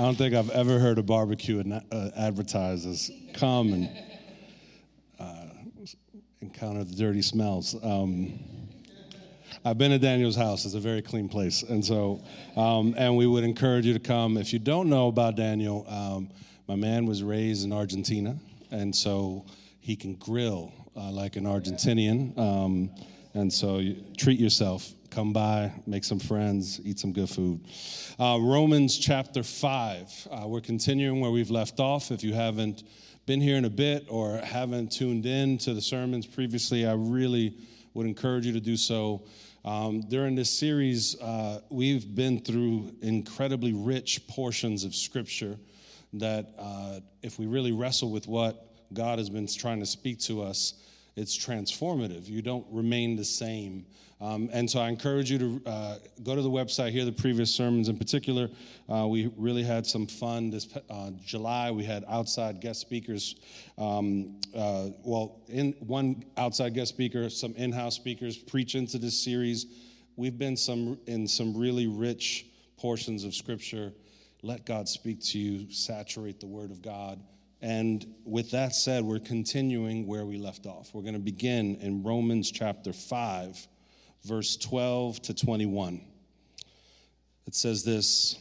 I don't think I've ever heard a barbecue uh, advertised as come and uh, encounter the dirty smells. Um, I've been at Daniel's house. It's a very clean place. And so, um, and we would encourage you to come. If you don't know about Daniel, um, my man was raised in Argentina. And so he can grill uh, like an Argentinian. And so you treat yourself. Come by, make some friends, eat some good food. Uh, Romans chapter 5. Uh, we're continuing where we've left off. If you haven't been here in a bit or haven't tuned in to the sermons previously, I really would encourage you to do so. Um, during this series, uh, we've been through incredibly rich portions of Scripture that, uh, if we really wrestle with what God has been trying to speak to us, it's transformative. You don't remain the same. Um, and so I encourage you to uh, go to the website, hear the previous sermons. In particular, uh, we really had some fun this uh, July. We had outside guest speakers. Um, uh, well, in one outside guest speaker, some in-house speakers preach into this series. We've been some in some really rich portions of Scripture. Let God speak to you. Saturate the Word of God. And with that said, we're continuing where we left off. We're going to begin in Romans chapter 5, verse 12 to 21. It says this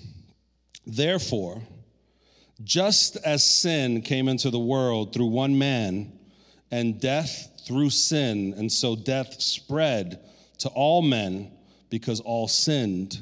Therefore, just as sin came into the world through one man, and death through sin, and so death spread to all men because all sinned.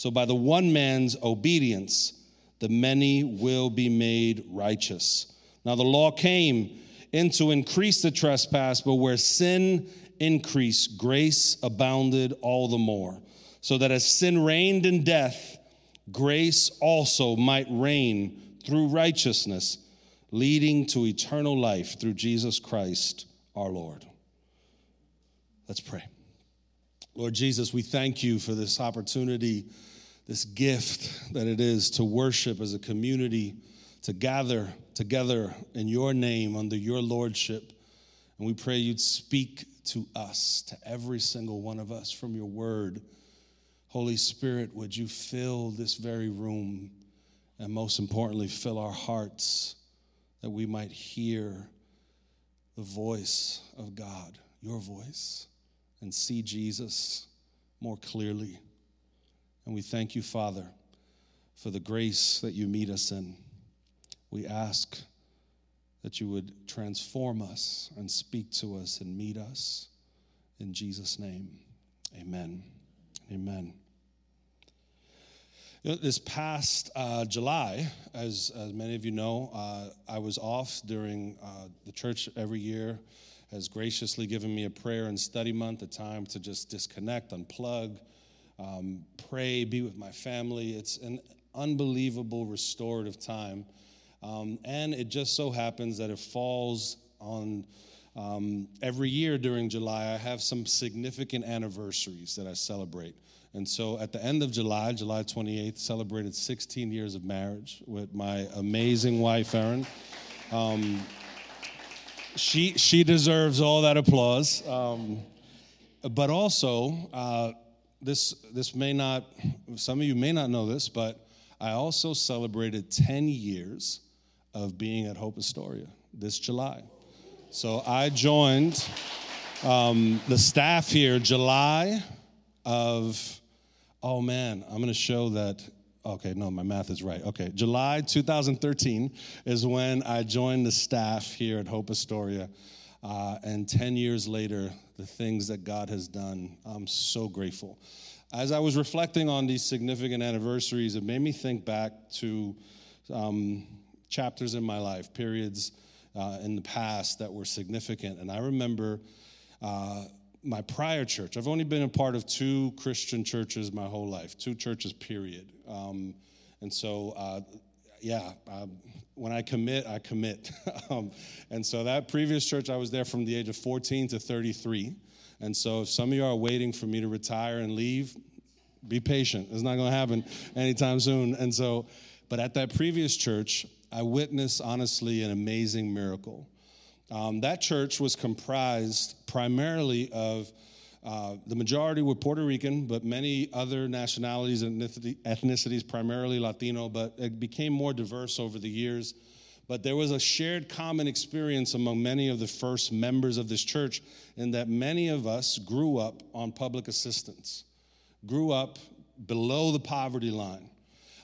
so by the one man's obedience, the many will be made righteous. Now the law came in to increase the trespass, but where sin increased, grace abounded all the more. So that as sin reigned in death, grace also might reign through righteousness, leading to eternal life through Jesus Christ our Lord. Let's pray. Lord Jesus, we thank you for this opportunity this gift that it is to worship as a community, to gather together in your name under your lordship. And we pray you'd speak to us, to every single one of us from your word. Holy Spirit, would you fill this very room and most importantly, fill our hearts that we might hear the voice of God, your voice, and see Jesus more clearly. And we thank you, Father, for the grace that you meet us in. We ask that you would transform us and speak to us and meet us. In Jesus' name, amen. Amen. You know, this past uh, July, as, as many of you know, uh, I was off during uh, the church every year has graciously given me a prayer and study month, a time to just disconnect, unplug, um, pray, be with my family. It's an unbelievable restorative time. Um, and it just so happens that it falls on um, every year during July. I have some significant anniversaries that I celebrate. And so at the end of July, July 28th, celebrated 16 years of marriage with my amazing wife, Erin. Um, she she deserves all that applause. Um, but also, uh, this this may not. Some of you may not know this, but I also celebrated 10 years of being at Hope Astoria this July. So I joined um, the staff here July of. Oh man, I'm going to show that Okay, no, my math is right. Okay, July 2013 is when I joined the staff here at Hope Astoria. Uh, and 10 years later, the things that God has done, I'm so grateful. As I was reflecting on these significant anniversaries, it made me think back to um, chapters in my life, periods uh, in the past that were significant. And I remember uh, my prior church. I've only been a part of two Christian churches my whole life, two churches, period. Um, and so, uh, yeah, uh, when I commit, I commit. um, and so, that previous church, I was there from the age of 14 to 33. And so, if some of you are waiting for me to retire and leave, be patient. It's not going to happen anytime soon. And so, but at that previous church, I witnessed honestly an amazing miracle. Um, that church was comprised primarily of uh, the majority were Puerto Rican, but many other nationalities and ethnicities, primarily Latino, but it became more diverse over the years. But there was a shared common experience among many of the first members of this church in that many of us grew up on public assistance, grew up below the poverty line.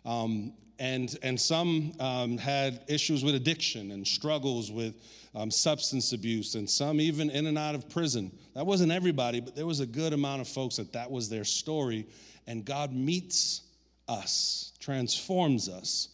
Um, and, and some um, had issues with addiction and struggles with um, substance abuse, and some even in and out of prison. That wasn't everybody, but there was a good amount of folks that that was their story. And God meets us, transforms us.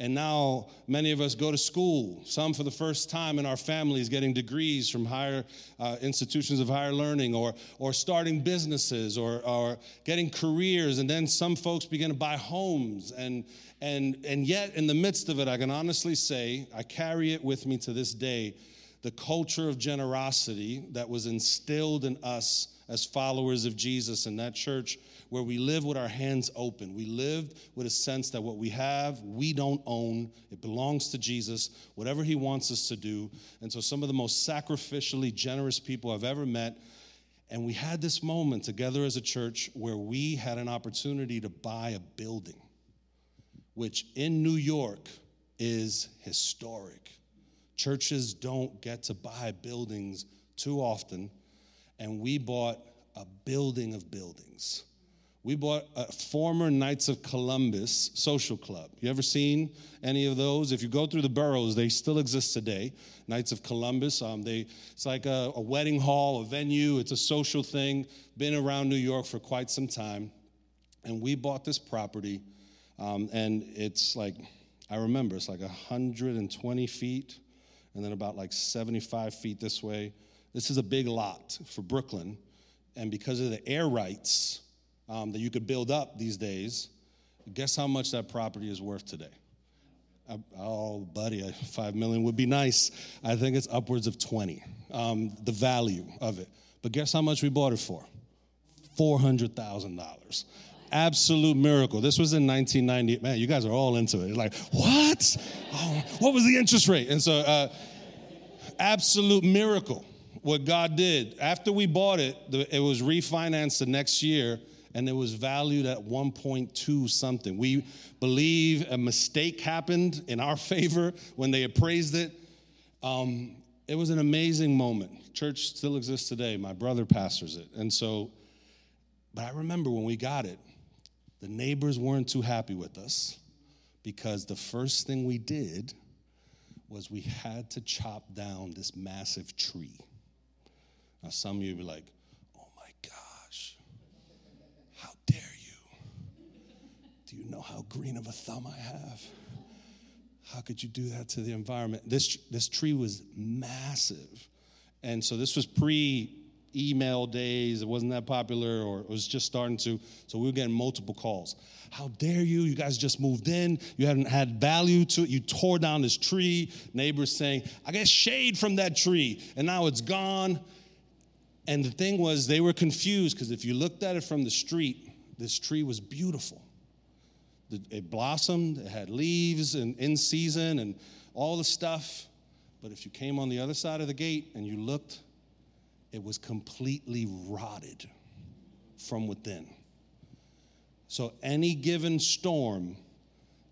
And now many of us go to school, some for the first time in our families, getting degrees from higher uh, institutions of higher learning, or, or starting businesses, or, or getting careers. And then some folks begin to buy homes. And, and, and yet, in the midst of it, I can honestly say, I carry it with me to this day the culture of generosity that was instilled in us as followers of Jesus in that church where we live with our hands open. We live with a sense that what we have, we don't own. It belongs to Jesus, whatever he wants us to do. And so, some of the most sacrificially generous people I've ever met. And we had this moment together as a church where we had an opportunity to buy a building, which in New York is historic. Churches don't get to buy buildings too often, and we bought a building of buildings. We bought a former Knights of Columbus social club. You ever seen any of those? If you go through the boroughs, they still exist today. Knights of Columbus. Um, they, it's like a, a wedding hall, a venue. It's a social thing. Been around New York for quite some time. And we bought this property, um, and it's like, I remember, it's like 120 feet and then about like 75 feet this way. This is a big lot for Brooklyn. And because of the air rights um, that you could build up these days, guess how much that property is worth today? Uh, oh, buddy, five million would be nice. I think it's upwards of 20, um, the value of it. But guess how much we bought it for? $400,000 absolute miracle. This was in 1990. Man, you guys are all into it. It's like, what? Oh, what was the interest rate? And so, uh, absolute miracle what God did. After we bought it, it was refinanced the next year and it was valued at 1.2 something. We believe a mistake happened in our favor when they appraised it. Um, it was an amazing moment. Church still exists today. My brother pastors it. And so, but I remember when we got it, the neighbors weren't too happy with us because the first thing we did was we had to chop down this massive tree. Now, some of you be like, oh my gosh, how dare you? Do you know how green of a thumb I have? How could you do that to the environment? This, this tree was massive. And so this was pre email days. It wasn't that popular, or it was just starting to. So we were getting multiple calls. How dare you? You guys just moved in. You haven't had value to it. You tore down this tree. Neighbors saying, I get shade from that tree, and now it's gone. And the thing was, they were confused because if you looked at it from the street, this tree was beautiful. It blossomed, it had leaves and in season and all the stuff. But if you came on the other side of the gate and you looked, it was completely rotted from within. So, any given storm,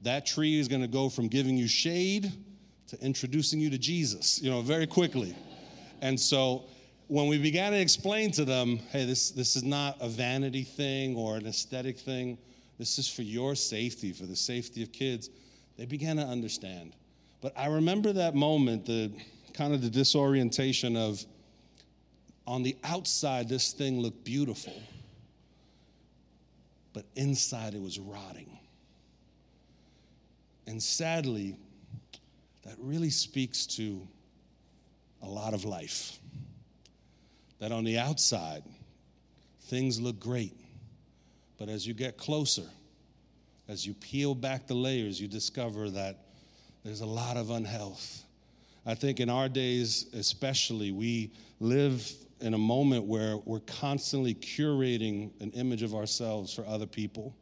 that tree is going to go from giving you shade to introducing you to Jesus, you know, very quickly. And so, when we began to explain to them, hey, this, this is not a vanity thing or an aesthetic thing, this is for your safety, for the safety of kids, they began to understand. But I remember that moment, the kind of the disorientation of on the outside, this thing looked beautiful, but inside it was rotting. And sadly, that really speaks to a lot of life. That on the outside, things look great, but as you get closer, as you peel back the layers, you discover that there's a lot of unhealth. I think in our days, especially, we live in a moment where we're constantly curating an image of ourselves for other people.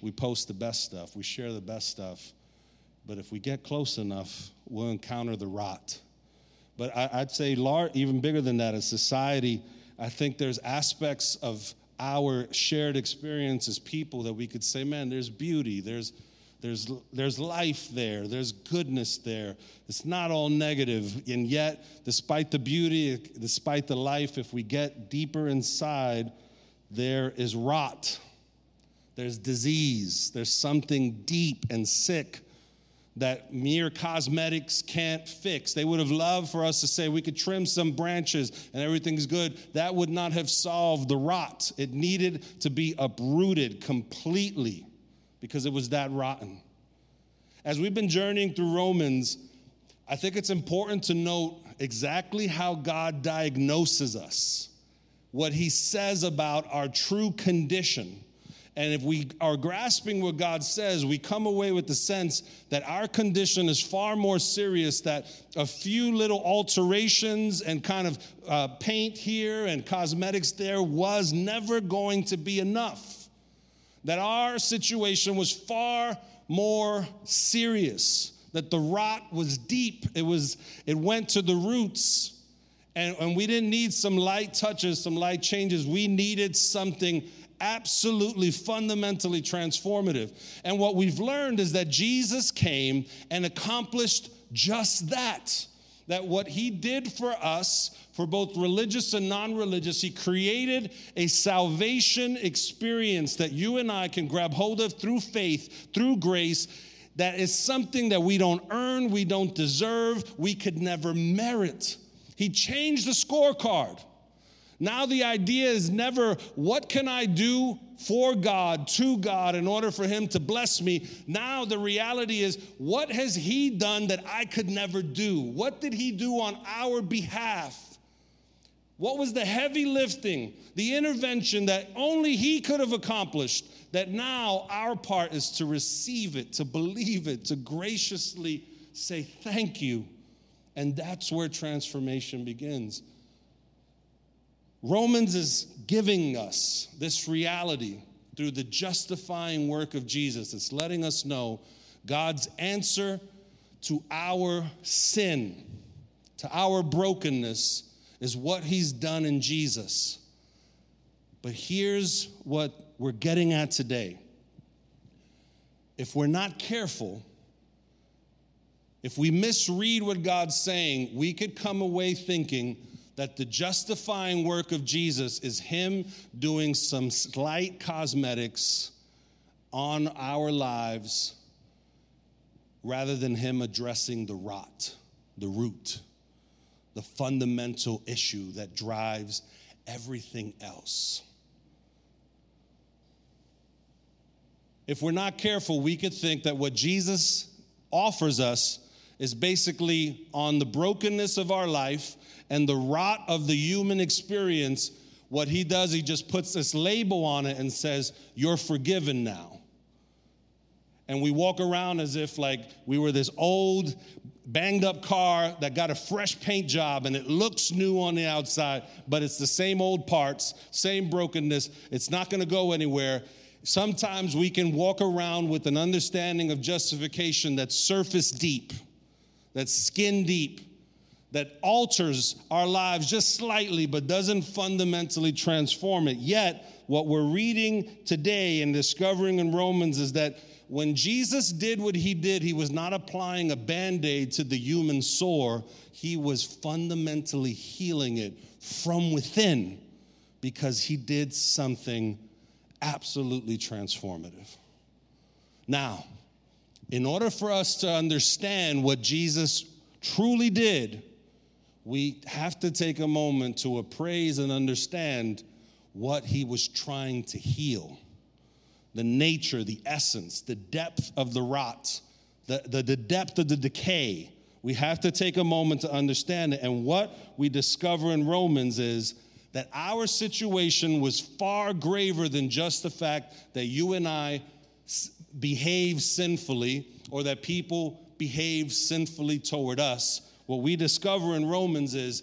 We post the best stuff, we share the best stuff. But if we get close enough, we'll encounter the rot. But I, would say, even bigger than that, as society, I think there's aspects of our shared experience as people that we could say, man, there's beauty, there's there's, there's life there, there's goodness there. It's not all negative. And yet, despite the beauty, despite the life, if we get deeper inside, there is rot, there's disease, there's something deep and sick that mere cosmetics can't fix. They would have loved for us to say we could trim some branches and everything's good. That would not have solved the rot. It needed to be uprooted completely because it was that rotten. As we've been journeying through Romans, I think it's important to note exactly how God diagnoses us, what he says about our true condition. And if we are grasping what God says, we come away with the sense that our condition is far more serious, that a few little alterations and kind of uh, paint here and cosmetics there was never going to be enough that our situation was far more serious, that the rot was deep, it, was, it went to the roots. And, and we didn't need some light touches, some light changes. We needed something absolutely fundamentally transformative. And what we've learned is that Jesus came and accomplished just that. That what he did for us for both religious and non religious. He created a salvation experience that you and I can grab hold of through faith, through grace. That is something that we don't earn, we don't deserve, we could never merit. He changed the scorecard. Now the idea is never, what can I do for God, to God, in order for Him to bless me? Now the reality is, what has He done that I could never do? What did He do on our behalf? What was the heavy lifting, the intervention that only He could have accomplished? That now our part is to receive it, to believe it, to graciously say thank you. And that's where transformation begins. Romans is giving us this reality through the justifying work of Jesus. It's letting us know God's answer to our sin, to our brokenness is what he's done in Jesus. But here's what we're getting at today. If we're not careful, if we misread what God's saying, we could come away thinking that the justifying work of Jesus is Him doing some slight cosmetics on our lives rather than Him addressing the rot, the root the fundamental issue that drives everything else. If we're not careful, we could think that what Jesus offers us is basically on the brokenness of our life and the rot of the human experience. What he does, he just puts this label on it and says, You're forgiven now. And we walk around as if like we were this old banged up car that got a fresh paint job and it looks new on the outside, but it's the same old parts, same brokenness. It's not to go anywhere. Sometimes we can walk around with an understanding of justification that's surface deep, that's skin deep. that alters our lives just slightly but doesn't fundamentally transform it. Yet, what we're reading today and discovering in Romans is that when Jesus did what he did, he was not applying a band aid to the human sore, he was fundamentally healing it from within because he did something absolutely transformative. Now, in order for us to understand what Jesus truly did, we have to take a moment to appraise and understand what he was trying to heal the nature, the essence, the depth of the rot, the, the, the, depth of the decay. We have to take a moment to understand it. And what we discover in Romans is that our situation was far graver than just the fact that you and I behave sinfully or that people behave sinfully toward us. What we discover in Romans is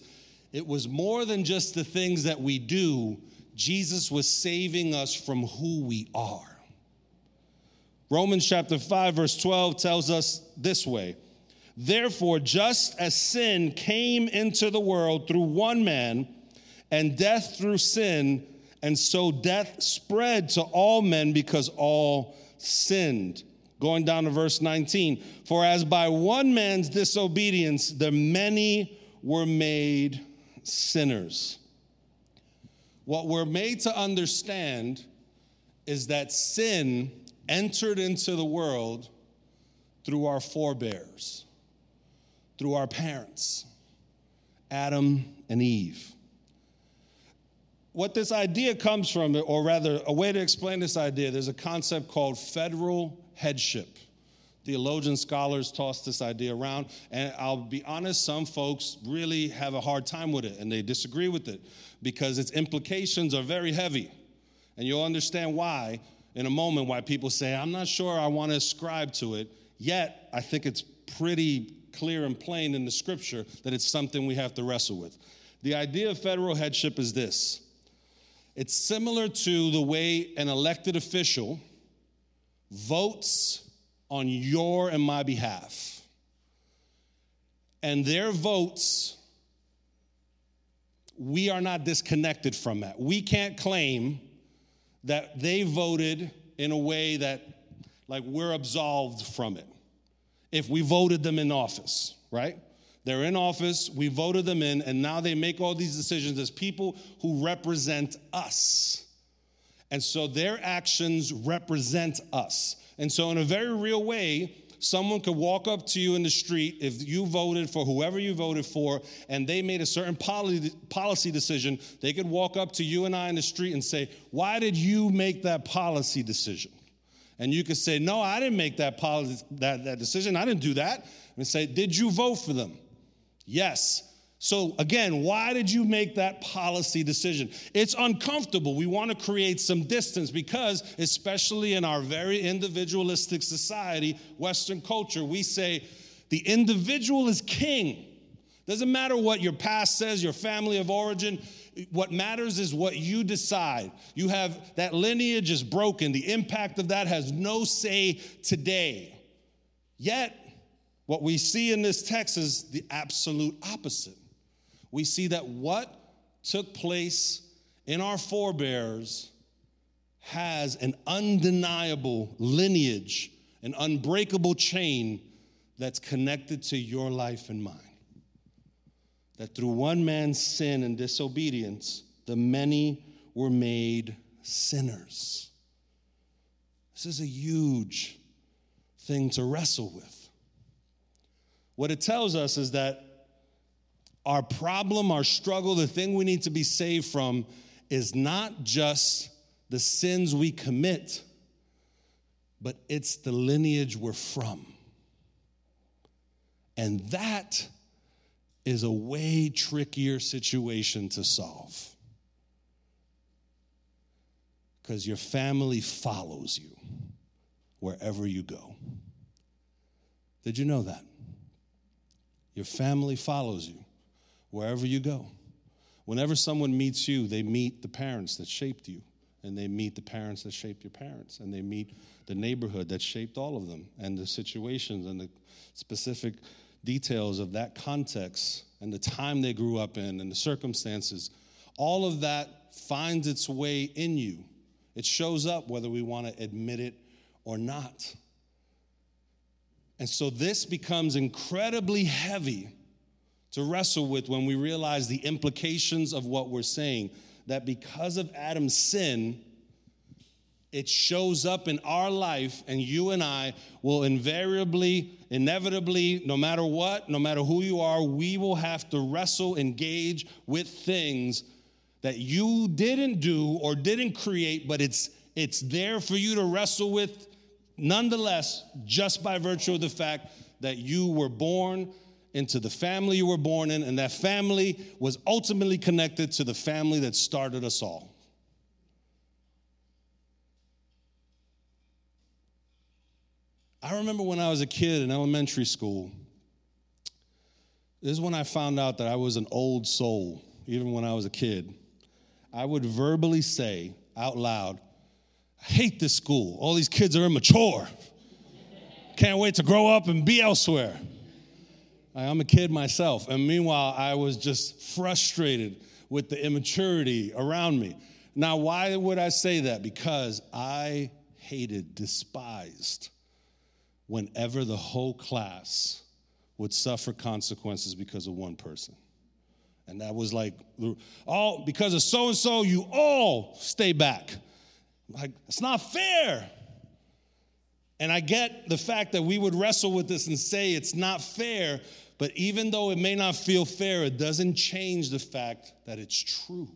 it was more than just the things that we do, Jesus was saving us from who we are. Romans chapter 5, verse 12 tells us this way Therefore, just as sin came into the world through one man, and death through sin, and so death spread to all men because all sinned. Going down to verse 19. For as by one man's disobedience the many were made sinners. What we're made to understand is that sin entered into the world through our forebears, through our parents, Adam and Eve. What this idea comes from, or rather, a way to explain this idea, there's a concept called federal headship. Theologian scholars toss this idea around, and I'll be honest, some folks really have a hard time with it and they disagree with it because its implications are very heavy. And you'll understand why in a moment why people say, I'm not sure I want to ascribe to it. Yet, I think it's pretty clear and plain in the scripture that it's something we have to wrestle with. The idea of federal headship is this it's similar to the way an elected official votes on your and my behalf. And their votes, we are not disconnected from that. We can't claim that they voted in a way that, like, we're absolved from it. If we voted them in office, right? They're in office, we voted them in, and now they make all these decisions as people who represent us. And so their actions represent us. And so, in a very real way, someone could walk up to you in the street if you voted for whoever you voted for and they made a certain policy decision. They could walk up to you and i in the street and say why did you make that policy decision? And you could say no i didn't make that policy that, that decision. I didn't do that. And say did you vote for them yes so, again, why did you make that policy decision? It's uncomfortable. We want to create some distance because, especially in our very individualistic society, Western culture, we say the individual is king. Doesn't matter what your past says, your family of origin. What matters is what you decide. You have that lineage is broken. The impact of that has no say today. Yet, what we see in this text is the absolute opposite we see that what took place in our forebears has an undeniable lineage, an unbreakable chain that's connected to your life and mine. That through one man's sin and disobedience, the many were made sinners. This is a huge thing to wrestle with. What it tells us is that our problem, our struggle, the thing we need to be saved from is not just the sins we commit, but it's the lineage we're from. And that is a way trickier situation to solve. Because your family follows you wherever you go. Did you know that? Your family follows you wherever you go. Whenever someone meets you, they meet the parents that shaped you, and they meet the parents that shaped your parents, and they meet the neighborhood that shaped all of them, and the situations and the specific details of that context and the time they grew up in and the circumstances, all of that finds its way in you. It shows up whether we want to admit it or not. And so this becomes incredibly heavy to wrestle with when we realize the implications of what we're saying. That because of Adam's sin, it shows up in our life, and you and I will invariably, inevitably, no matter what, no matter who you are, we will have to wrestle, engage with things that you didn't do or didn't create, but it's it's there for you to wrestle with nonetheless, just by virtue of the fact that you were born into the family you were born in, and that family was ultimately connected to the family that started us all. I remember when I was a kid in elementary school, this is when I found out that I was an old soul, even when I was a kid. I would verbally say out loud, I hate this school. All these kids are immature. Can't wait to grow up and be elsewhere. I'm a kid myself. And meanwhile, I was just frustrated with the immaturity around me. Now, why would I say that? Because I hated, despised whenever the whole class would suffer consequences because of one person. And that was like, all because of so and so, you all stay back. Like, it's not fair. And I get the fact that we would wrestle with this and say it's not fair, but even though it may not feel fair, it doesn't change the fact that it's true.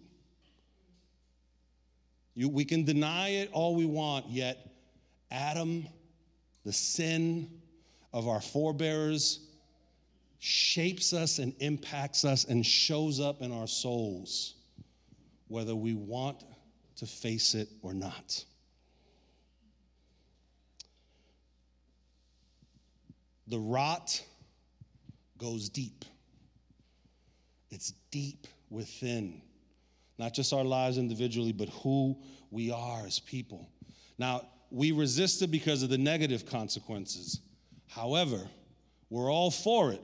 You, we can deny it all we want, yet Adam the sin of our forebears shapes us and impacts us and shows up in our souls, whether we want to face it or not. The rot goes deep. It's deep within, not just our lives individually, but who we are as people. Now, we resist it because of the negative consequences. However, we're all for it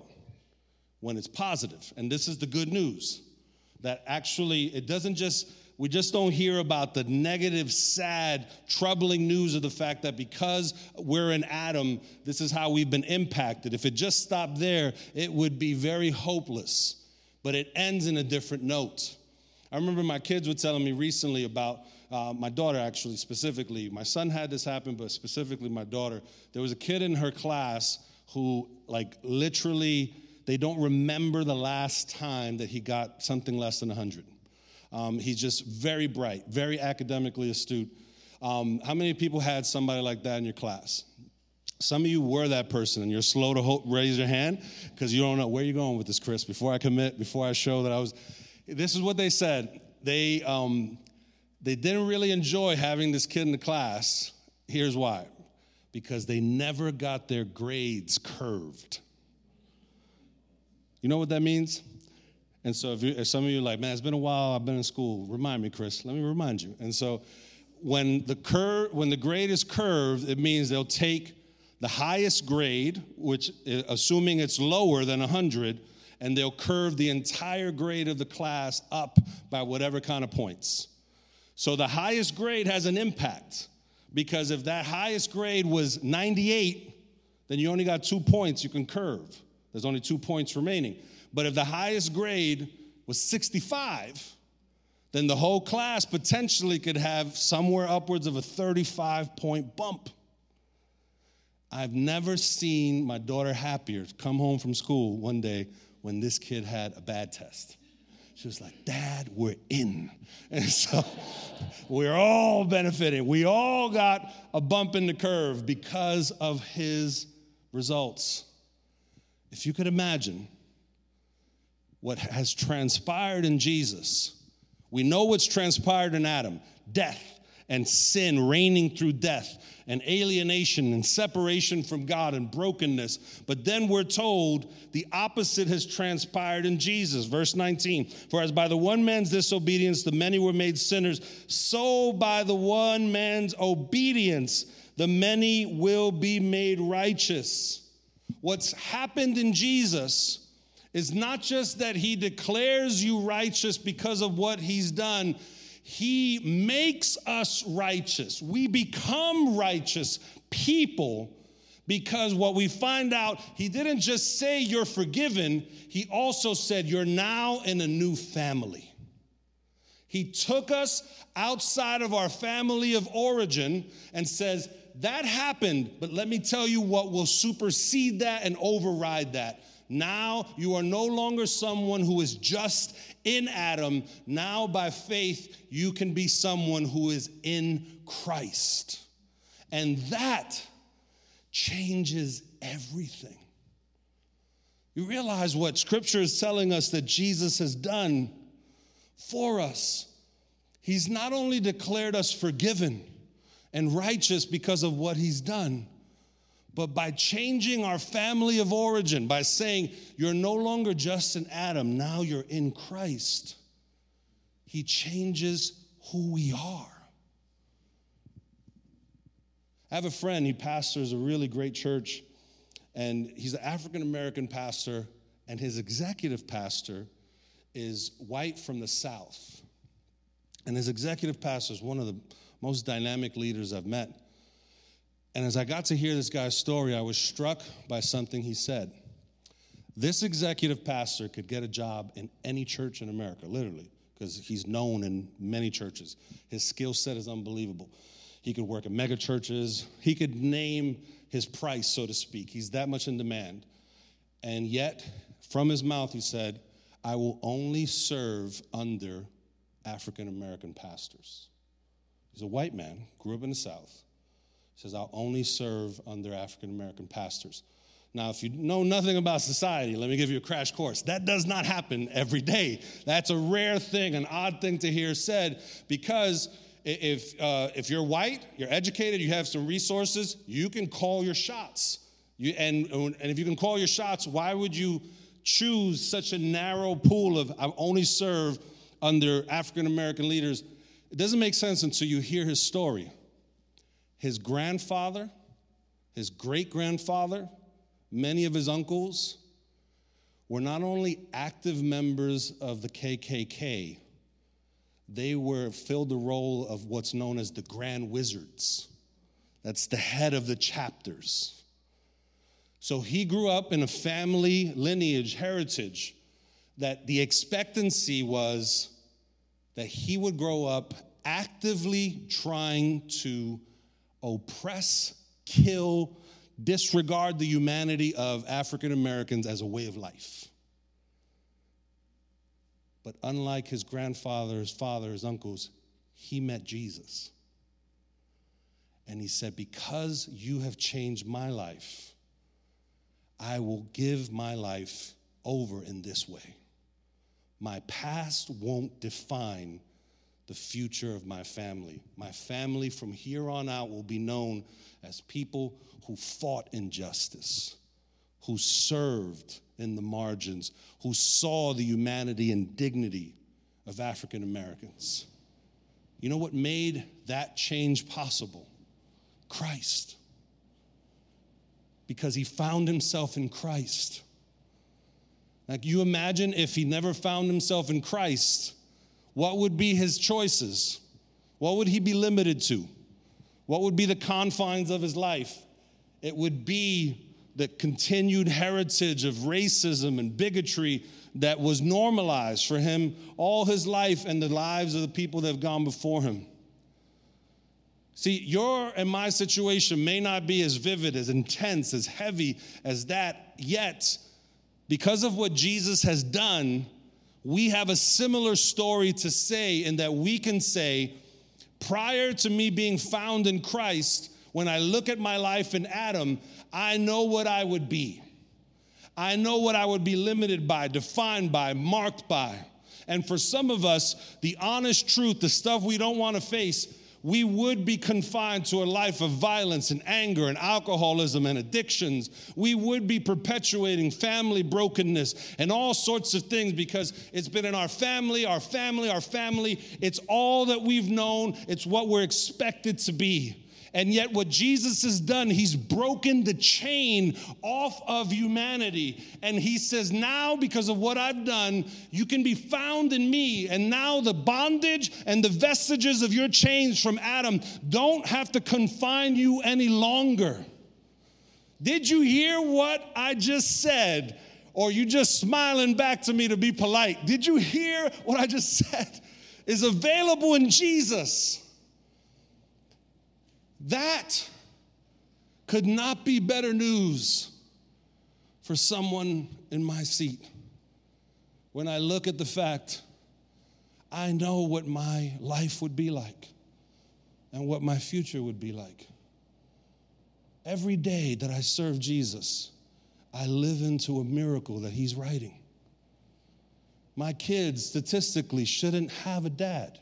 when it's positive. And this is the good news that actually it doesn't just, we just don't hear about the negative, sad, troubling news of the fact that because we're in Adam, this is how we've been impacted. If it just stopped there, it would be very hopeless. But it ends in a different note. I remember my kids were telling me recently about uh, my daughter, actually, specifically. My son had this happen, but specifically my daughter. There was a kid in her class who, like, literally, they don't remember the last time that he got something less than 100. Um, he's just very bright, very academically astute. Um, how many people had somebody like that in your class? Some of you were that person, and you're slow to hope, raise your hand because you don't know where you're going with this, Chris. Before I commit, before I show that I was, this is what they said. They um, they didn't really enjoy having this kid in the class. Here's why because they never got their grades curved. You know what that means? And so, if, you, if some of you are like, man, it's been a while, I've been in school, remind me, Chris, let me remind you. And so, when the, cur- when the grade is curved, it means they'll take the highest grade, which, eh, assuming it's lower than 100, and they'll curve the entire grade of the class up by whatever kind of points. So the highest grade has an impact because if that highest grade was 98, then you only got two points you can curve. There's only two points remaining. But if the highest grade was 65, then the whole class potentially could have somewhere upwards of a 35 point bump. I've never seen my daughter happier come home from school one day when this kid had a bad test. She was like, Dad, we're in. And so we're all benefiting. We all got a bump in the curve because of his results. If you could imagine what has transpired in Jesus, we know what's transpired in Adam death and sin reigning through death and alienation and separation from God and brokenness. But then we're told the opposite has transpired in Jesus. Verse 19 For as by the one man's disobedience the many were made sinners, so by the one man's obedience the many will be made righteous. What's happened in Jesus is not just that he declares you righteous because of what he's done, he makes us righteous. We become righteous people because what we find out, he didn't just say you're forgiven, he also said you're now in a new family. He took us outside of our family of origin and says, That happened, but let me tell you what will supersede that and override that. Now you are no longer someone who is just in Adam. Now, by faith, you can be someone who is in Christ. And that changes everything. You realize what Scripture is telling us that Jesus has done for us. He's not only declared us forgiven and righteous because of what He's done, but by changing our family of origin, by saying, You're no longer just an Adam, now you're in Christ, He changes who we are. I have a friend, he pastors a really great church, and he's an African American pastor, and his executive pastor is white from the South. And his executive pastor is one of the most dynamic leaders I've met. And as I got to hear this guy's story, I was struck by something he said. This executive pastor could get a job in any church in America, literally, because he's known in many churches. His skill set is unbelievable. He could work at mega churches, he could name his price, so to speak. He's that much in demand. And yet, from his mouth, he said, I will only serve under African American pastors. He's a white man, grew up in the South. Says, I'll only serve under African American pastors. Now, if you know nothing about society, let me give you a crash course. That does not happen every day. That's a rare thing, an odd thing to hear said, because if, uh, if you're white, you're educated, you have some resources, you can call your shots. You, and, and if you can call your shots, why would you choose such a narrow pool of I only serve under African American leaders? It doesn't make sense until you hear his story. His grandfather, his great grandfather, many of his uncles were not only active members of the KKK, they were filled the role of what's known as the Grand Wizards. That's the head of the chapters. So he grew up in a family lineage, heritage, that the expectancy was that he would grow up actively trying to oppress, kill, disregard the humanity of African Americans as a way of life. But unlike his grandfather, his father, his uncles, he met Jesus. And he said, Because you have changed my life, I will give my life over in this way. My past won't define the future of my family. My family from here on out will be known as people who fought injustice, who served in the margins, who saw the humanity and dignity of African Americans. You know what made that change possible? Christ. Because he found himself in Christ. Like, you imagine if he never found himself in Christ, what would be his choices? What would he be limited to? What would be the confines of his life? It would be the continued heritage of racism and bigotry that was normalized for him all his life and the lives of the people that have gone before him. See, your and my situation may not be as vivid, as intense, as heavy as that, yet, because of what Jesus has done, we have a similar story to say in that we can say, prior to me being found in Christ, when I look at my life in Adam, I know what I would be. I know what I would be limited by, defined by, marked by. And for some of us, the honest truth, the stuff we don't want to face, we would be confined to a life of violence and anger and alcoholism and addictions. We would be perpetuating family brokenness and all sorts of things because it's been in our family, our family, our family. It's all that we've known, it's what we're expected to be. And yet, what Jesus has done, he's broken the chain off of humanity. And he says, Now, because of what I've done, you can be found in me. And now, the bondage and the vestiges of your chains from Adam don't have to confine you any longer. Did you hear what I just said? Or you just smiling back to me to be polite? Did you hear what I just said? Is available in Jesus. That could not be better news for someone in my seat. When I look at the fact, I know what my life would be like and what my future would be like. Every day that I serve Jesus, I live into a miracle that He's writing. My kids statistically shouldn't have a dad.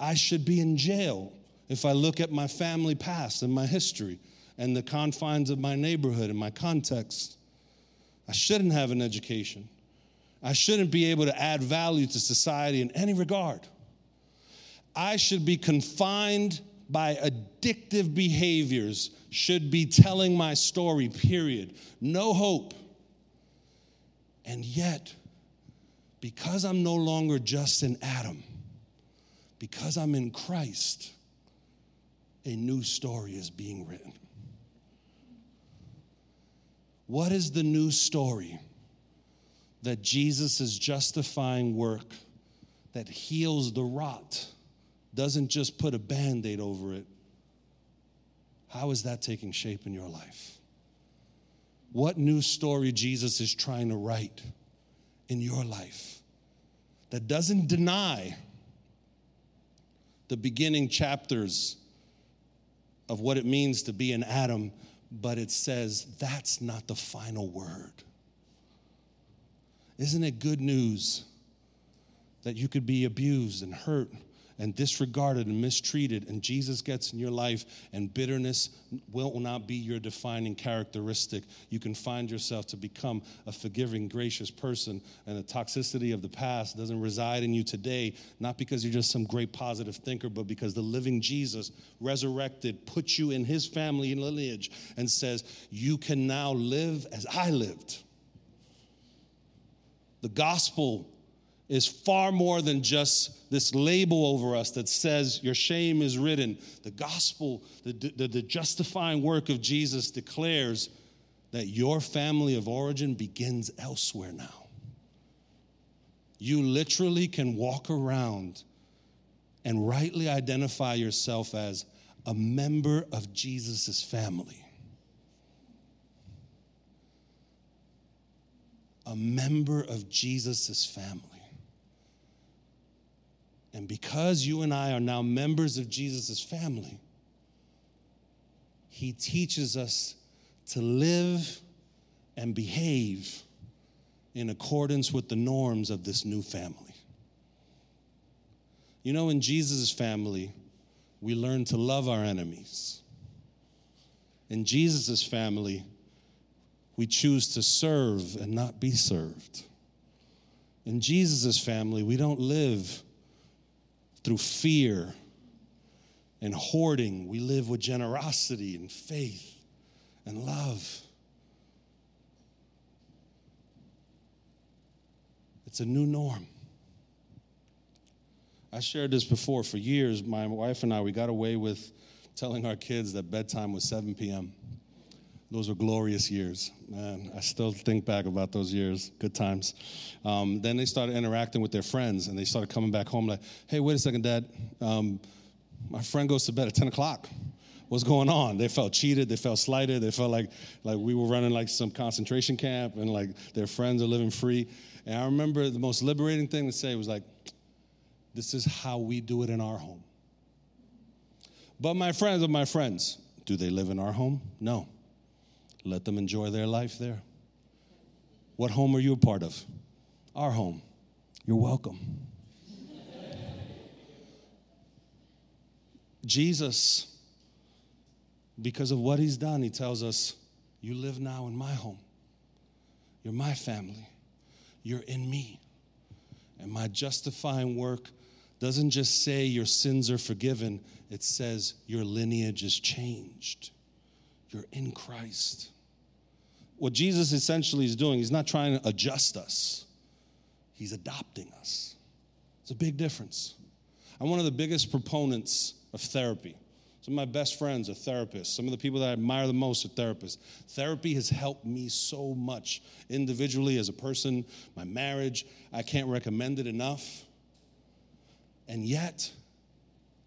I should be in jail if I look at my family past and my history and the confines of my neighborhood and my context, I shouldn't have an education. I shouldn't be able to add value to society in any regard. I should be confined by addictive behaviors, should be telling my story, period. No hope. And yet, because I'm no longer just an Adam, because I'm in Christ, a new story is being written. What is the new story? That Jesus' is justifying work that heals the rot doesn't just put a band aid over it. How is that taking shape in your life? What new story Jesus is trying to write in your life that doesn't deny the beginning chapters of what it means to be an Adam, but it says that's not the final word. Isn't it good news that you could be abused and hurt and disregarded and mistreated, and Jesus gets in your life, and bitterness will not be your defining characteristic. You can find yourself to become a forgiving, gracious person, and the toxicity of the past doesn't reside in you today, not because you're just some great positive thinker, but because the living Jesus, resurrected, puts you in his family and lineage and says, You can now live as I lived. The gospel is far more than just this label over us that says your shame is written. The gospel, the, the, the, justifying work of Jesus declares that your family of origin begins elsewhere now. You literally can walk around and rightly identify yourself as a member of Jesus' family. A member of Jesus' family. And because you and I are now members of Jesus' family, he teaches us to live and behave in accordance with the norms of this new family. You know, in Jesus' family, we learn to love our enemies. In Jesus' family, we choose to serve and not be served. In Jesus' family, we don't live through fear and hoarding. We live with generosity and faith and love. It's a new norm. I shared this before. For years, my wife and I, we got away with telling our kids that bedtime was 7 p.m. Those were glorious years, man. I still think back about those years, good times. Um, then they started interacting with their friends, and they started coming back home like, "Hey, wait a second, Dad. Um, my friend goes to bed at 10 o'clock. What's going on?" They felt cheated. They felt slighted. They felt like like we were running like some concentration camp, and like their friends are living free. And I remember the most liberating thing to say was like, "This is how we do it in our home." But my friends are my friends. Do they live in our home? No. Let them enjoy their life there. What home are you a part of? Our home. You're welcome. Jesus, because of what he's done, he tells us, You live now in my home. You're my family. You're in me. And my justifying work doesn't just say your sins are forgiven, it says your lineage is changed. You're in Christ. What Jesus essentially is doing, he's not trying to adjust us, he's adopting us. It's a big difference. I'm one of the biggest proponents of therapy. Some of my best friends are therapists. Some of the people that I admire the most are therapists. Therapy has helped me so much individually as a person, my marriage. I can't recommend it enough. And yet,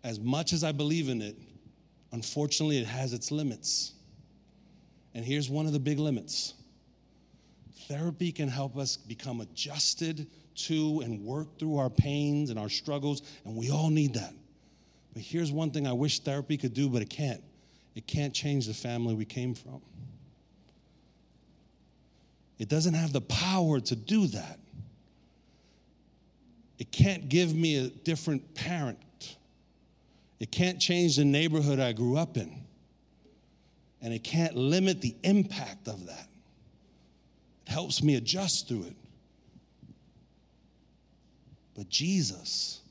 as much as I believe in it, unfortunately, it has its limits. And here's one of the big limits therapy can help us become adjusted to and work through our pains and our struggles, and we all need that. But here's one thing I wish therapy could do, but it can't it can't change the family we came from. It doesn't have the power to do that. It can't give me a different parent. It can't change the neighborhood I grew up in. And it can't limit the impact of that. It helps me adjust through it. But Jesus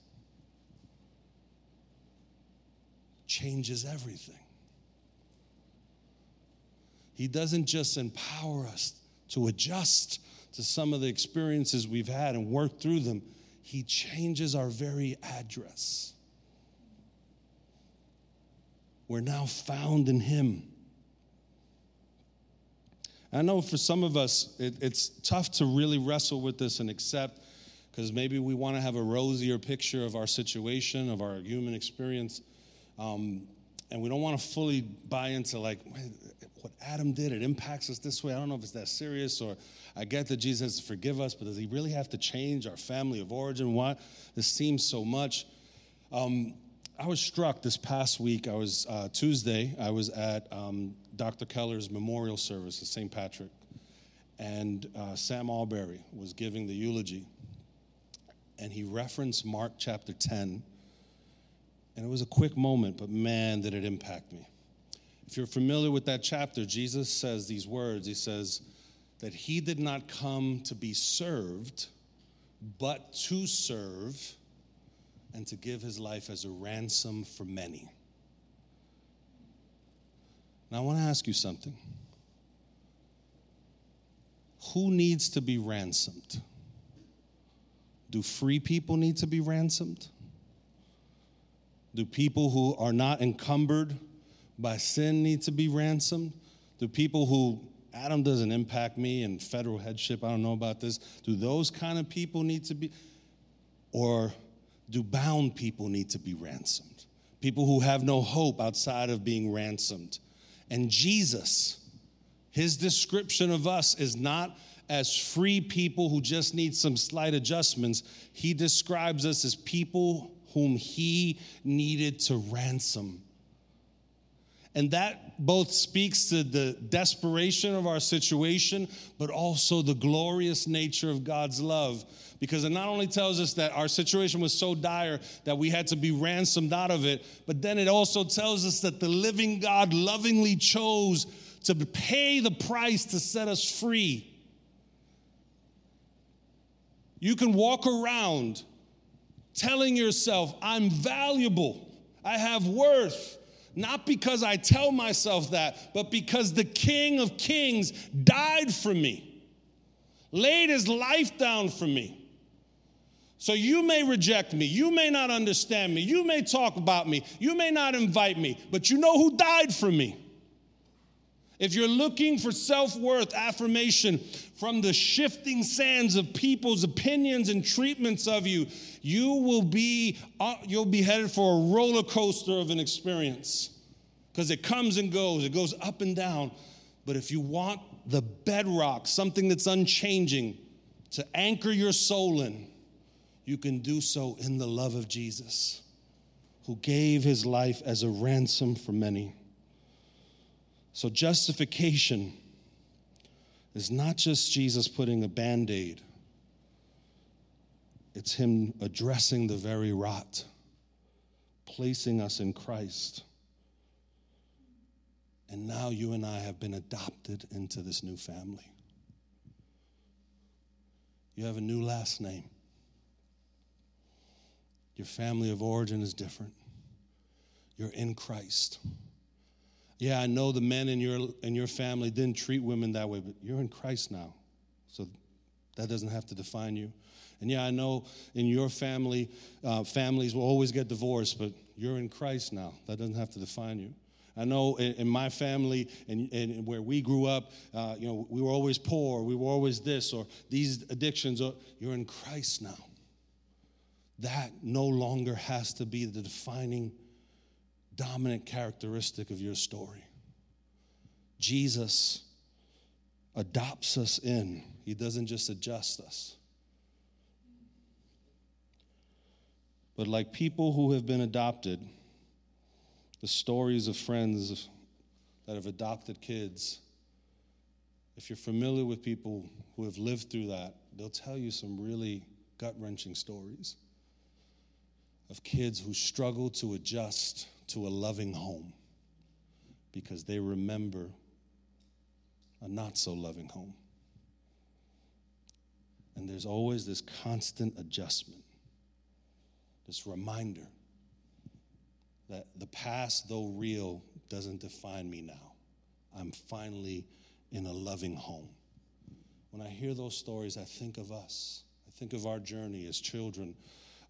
changes everything. He doesn't just empower us to adjust to some of the experiences we've had and work through them he changes our very address. We're now found in Him. I know for some of us, it, it's tough to really wrestle with this and accept because maybe we want to have a rosier picture of our situation, of our human experience. Um, and we don't want to fully buy into like what Adam did, it impacts us this way. I don't know if it's that serious or I get that Jesus has to forgive us, but does he really have to change our family of origin? Why? This seems so much. Um, I was struck this past week. I was uh, Tuesday. I was at um, Dr. Keller's memorial service at St. Patrick, and uh, Sam Allberry was giving the eulogy, and he referenced Mark chapter 10. And it was a quick moment, but man, did it impact me. If you're familiar with that chapter, Jesus says these words. He says that he did not come to be served, but to serve and to give his life as a ransom for many. Now, I want to ask you something. Who needs to be ransomed? Do free people need to be ransomed? Do people who are not encumbered by sin need to be ransomed? Do people who Adam doesn't impact me and federal headship, I don't know about this, do those kind of people need to be, or do bound people need to be ransomed? People who have no hope outside of being ransomed. And Jesus, his description of us is not as free people who just need some slight adjustments. He describes us as people whom he needed to ransom and that both speaks to the desperation of our situation, but also the glorious nature of God's love. Because it not only tells us that our situation was so dire that we had to be ransomed out of it, but then it also tells us that the living God lovingly chose to pay the price to set us free. You can walk around telling yourself, I'm valuable, I have worth. Not because I tell myself that, but because the King of Kings died for me, laid his life down for me. So you may reject me, you may not understand me, you may talk about me, you may not invite me, but you know who died for me. If you're looking for self worth affirmation from the shifting sands of people's opinions and treatments of you, you will be, uh, you'll be headed for a roller coaster of an experience. Because it comes and goes, it goes up and down. But if you want the bedrock, something that's unchanging, to anchor your soul in, you can do so in the love of Jesus, who gave his life as a ransom for many. So, justification is not just Jesus putting a band aid, it's Him addressing the very rot, placing us in Christ. And now you and I have been adopted into this new family. You have a new last name. Your family of origin is different. You're in Christ. Yeah, I know the men in your in your family didn't treat women that way, but you're in Christ now. So that doesn't have to define you. And yeah, I know in your family, uh, families will always get divorced, but you're in Christ now. That doesn't have to define you. I know in, in my family and, and, where we grew up, uh, you know, we were always poor, we were always this, or these addictions. Or, you're in Christ now. That no longer has to be the defining, dominant characteristic of your story. Jesus adopts us in, He doesn't just adjust us. But like people who have been adopted, the stories of friends that have adopted kids, if you're familiar with people who have lived through that, they'll tell you some really gut wrenching stories of kids who struggle to adjust to a loving home because they remember a not so loving home. And there's always this constant adjustment, this reminder that the past, though real, doesn't define me now. I'm finally in a loving home. When I hear those stories, I think of us. I think of our journey as children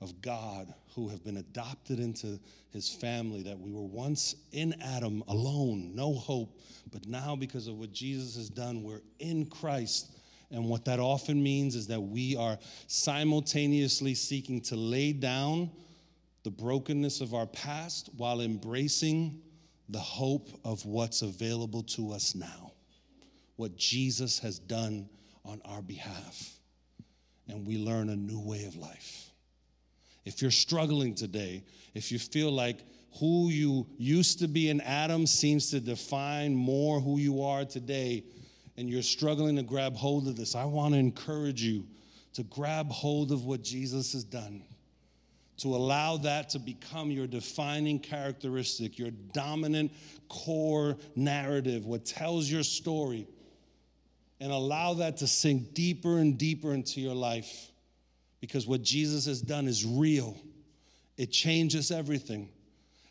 of God who have been adopted into his family, that we were once in Adam alone, no hope, but now because of what Jesus has done, we're in Christ. And what that often means is that we are simultaneously seeking to lay down the brokenness of our past while embracing the hope of what's available to us now, what Jesus has done on our behalf. And we learn a new way of life. If you're struggling today, if you feel like who you used to be in Adam seems to define more who you are today, and you're struggling to grab hold of this, I want to encourage you to grab hold of what Jesus has done to allow that to become your defining characteristic, your dominant core narrative, what tells your story, and allow that to sink deeper and deeper into your life. Because what Jesus has done is real, it changes everything.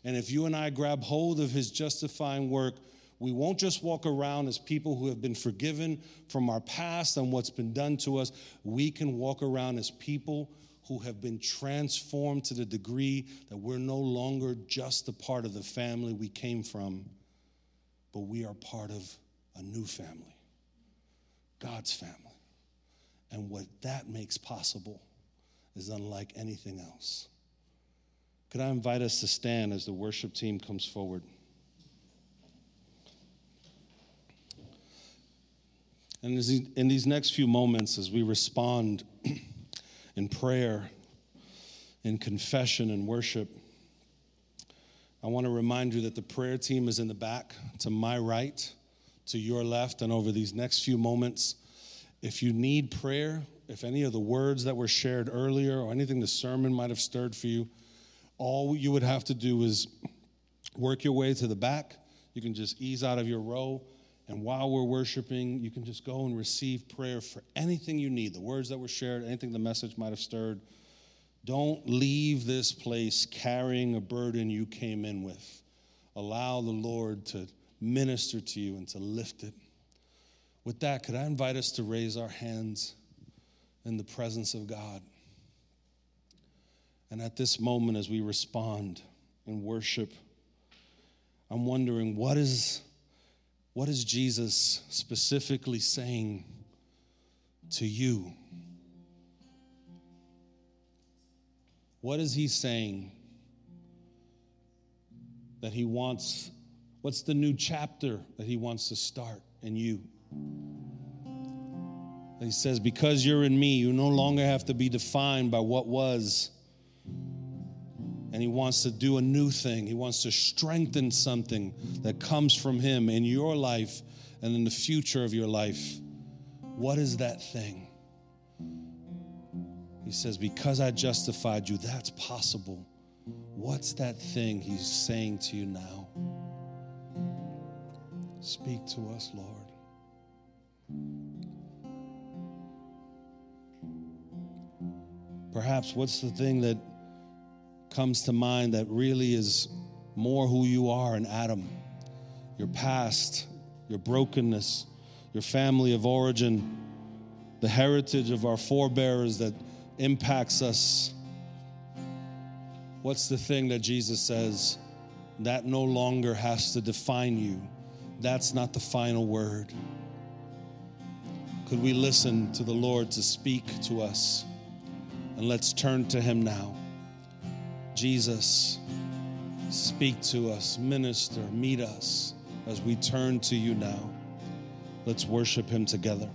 And if you and I grab hold of his justifying work, we won't just walk around as people who have been forgiven from our past and what's been done to us. We can walk around as people who have been transformed to the degree that we're no longer just a part of the family we came from, but we are part of a new family, God's family. And what that makes possible is unlike anything else. Could I invite us to stand as the worship team comes forward? And in these next few moments, as we respond, in prayer, in confession and worship. I want to remind you that the prayer team is in the back to my right, to your left, and over these next few moments. If you need prayer, if any of the words that were shared earlier or anything the sermon might have stirred for you, all you would have to do is work your way to the back. You can just ease out of your row and while we're worshiping, you can just go and receive prayer for anything you need the words that were shared, anything the message might have stirred. Don't leave this place carrying a burden you came in with. Allow the Lord to minister to you and to lift it. With that, could I invite us to raise our hands in the presence of God? And at this moment, as we respond in worship, I'm wondering what is what is Jesus specifically saying to you? What is he saying that he wants? What's the new chapter that he wants to start in you? He says, Because you're in me, you no longer have to be defined by what was and He wants to do a new thing. He wants to strengthen something that comes from Him in your life and in the future of your life. What is that thing? He says, Because I justified you, that's possible. What's that thing He's saying to you now? Speak to us, Lord. Perhaps what's the thing that comes to mind that really is more who you are in Adam, your past, your brokenness, your family of origin, the heritage of our forebears that impacts us. What's the thing that Jesus says that no longer has to define you? That's not the final word. Could we listen to the Lord to speak to us? And let's turn to Him now. Jesus, speak to us, minister, meet us as we turn to you now. Let's worship Him together.